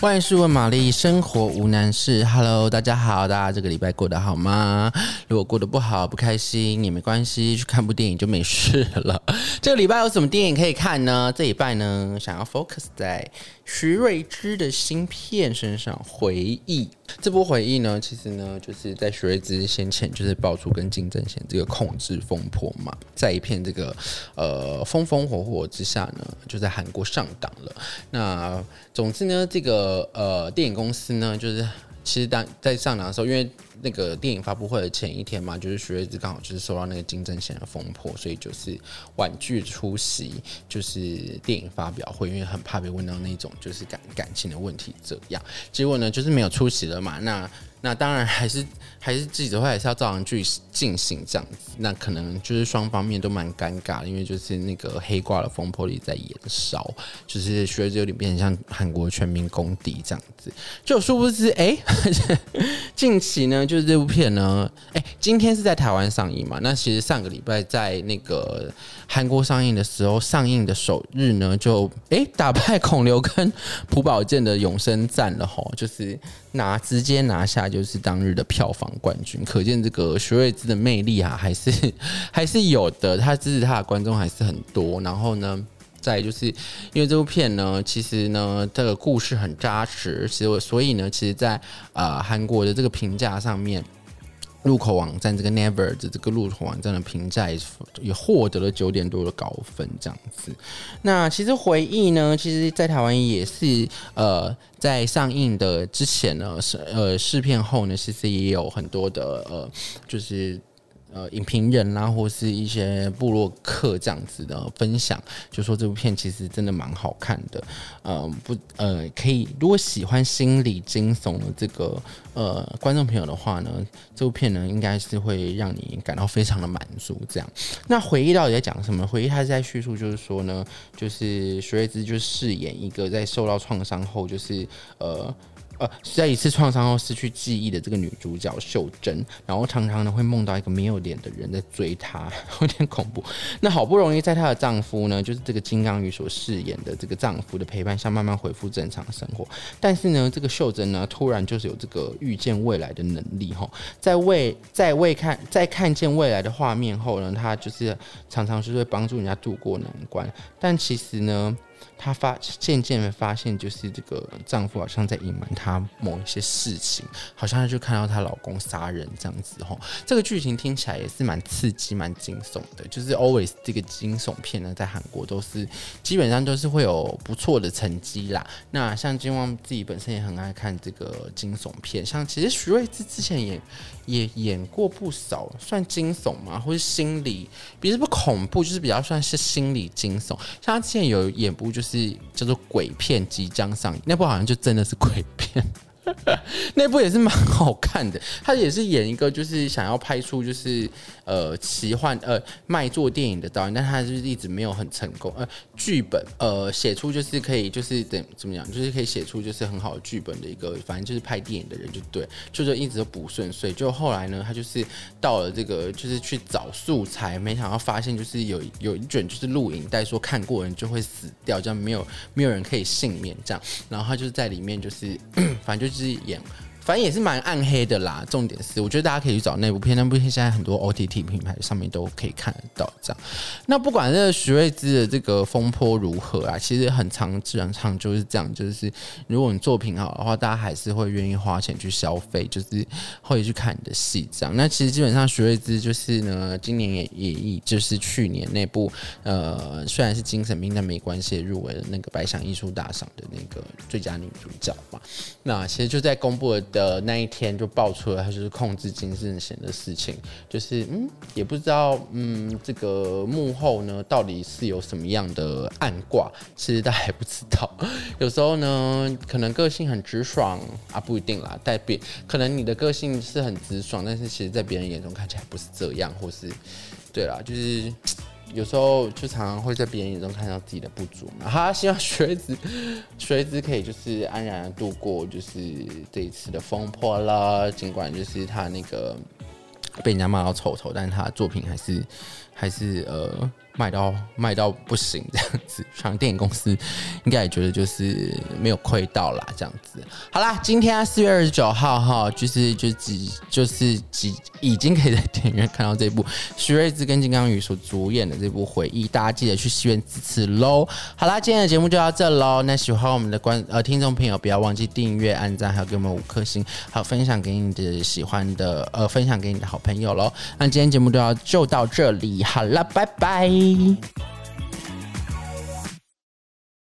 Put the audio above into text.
万事问玛丽，生活无难事。Hello，大家好，大家这个礼拜过得好吗？如果过得不好、不开心也没关系，去看部电影就没事了。这个礼拜有什么电影可以看呢？这礼拜呢，想要 focus 在徐瑞芝的新片身上。回忆这波回忆呢，其实呢，就是在徐瑞之先前就是爆出跟金正贤这个控制风波嘛，在一片这个呃风风火火之下呢，就在韩国上档了。那总之呢，这个。呃，电影公司呢，就是其实当在上档的时候，因为那个电影发布会的前一天嘛，就是徐睿知刚好就是受到那个金正贤的风波，所以就是婉拒出席，就是电影发表会，因为很怕被问到那种就是感感情的问题。这样结果呢，就是没有出席了嘛。那那当然还是还是记者会还是要照常去进行这样子，那可能就是双方面都蛮尴尬的，因为就是那个黑挂的风波里在延烧，就是徐睿知有点变成像韩国全民公敌这样子。就殊不知，哎、近期呢，就是这部片呢，哎、今天是在台湾上映嘛？那其实上个礼拜在那个韩国上映的时候，上映的首日呢，就哎、打败孔刘跟朴宝剑的永生战了吼，就是拿直接拿下。就是当日的票房冠军，可见这个徐睿知的魅力啊，还是 还是有的。他支持他的观众还是很多。然后呢，再就是因为这部片呢，其实呢，这个故事很扎实，其实所以呢，其实在呃韩国的这个评价上面。入口网站这个 Never 的这个入口网站的评价也获得了九点多的高分，这样子。那其实回忆呢，其实在台湾也是呃，在上映的之前呢，是呃试片后呢，其实也有很多的呃，就是。呃，影评人啦，或是一些部落客这样子的分享，就说这部片其实真的蛮好看的。呃，不，呃，可以，如果喜欢心理惊悚的这个呃观众朋友的话呢，这部片呢应该是会让你感到非常的满足。这样，那回忆到底在讲什么？回忆它是在叙述，就是说呢，就是徐睿知就饰演一个在受到创伤后，就是呃。呃，在一次创伤后失去记忆的这个女主角秀珍，然后常常呢会梦到一个没有脸的人在追她，有点恐怖。那好不容易在她的丈夫呢，就是这个金刚鱼所饰演的这个丈夫的陪伴下，慢慢恢复正常生活。但是呢，这个秀珍呢，突然就是有这个预见未来的能力哈，在未在未看在看见未来的画面后呢，她就是常常是会帮助人家度过难关。但其实呢。她发渐渐的发现，就是这个丈夫好像在隐瞒她某一些事情，好像她就看到她老公杀人这样子吼。这个剧情听起来也是蛮刺激、蛮惊悚的。就是 always 这个惊悚片呢，在韩国都是基本上都是会有不错的成绩啦。那像金旺自己本身也很爱看这个惊悚片，像其实徐睿知之前也也演过不少，算惊悚嘛，或是心理，比如不恐怖，就是比较算是心理惊悚。像他之前有演部。就是叫做鬼片即将上映，那部好像就真的是鬼片。那部也是蛮好看的，他也是演一个就是想要拍出就是呃奇幻呃卖座电影的导演，但他就是一直没有很成功。呃，剧本呃写出就是可以就是等怎么讲，就是可以写出就是很好的剧本的一个，反正就是拍电影的人就对，就是一直都不顺遂。就后来呢，他就是到了这个就是去找素材，没想到发现就是有有一卷就是录影带，说看过人就会死掉，这样没有没有人可以幸免这样。然后他就是在里面就是 反正就是。是演。反正也是蛮暗黑的啦。重点是，我觉得大家可以去找那部片，那部片现在很多 OTT 品牌上面都可以看得到。这样，那不管这个徐睿芝的这个风波如何啊，其实很常、自然常就是这样，就是如果你作品好的话，大家还是会愿意花钱去消费，就是会去看你的戏。这样，那其实基本上徐睿芝就是呢，今年也也以就是去年那部呃，虽然是精神病，但没关系，入围了那个白想艺术大赏的那个最佳女主角嘛。那其实就在公布了。的那一天就爆出了他就是控制金正贤的事情，就是嗯，也不知道嗯，这个幕后呢到底是有什么样的暗挂，其实大家还不知道。有时候呢，可能个性很直爽啊，不一定啦，代表可能你的个性是很直爽，但是其实在别人眼中看起来不是这样，或是对啦，就是。有时候就常常会在别人眼中看到自己的不足嘛。他希望徐睿知，徐睿知可以就是安然度过就是这一次的风波啦。尽管就是他那个被人家骂到丑丑，但是他的作品还是还是呃卖到卖到不行这样子，像电影公司应该也觉得就是没有亏到啦这样子。好啦，今天四月二十九号哈，就是就几就是几已经可以在电影院看到这部徐睿智跟金刚鱼所主演的这部回忆，大家记得去戏院支持喽。好啦，今天的节目就到这喽。那喜欢我们的观呃听众朋友，不要忘记订阅、按赞，还有给我们五颗星，还有分享给你的喜欢的呃分享给你的好朋友喽。那今天节目就要就到这里，好了，拜一。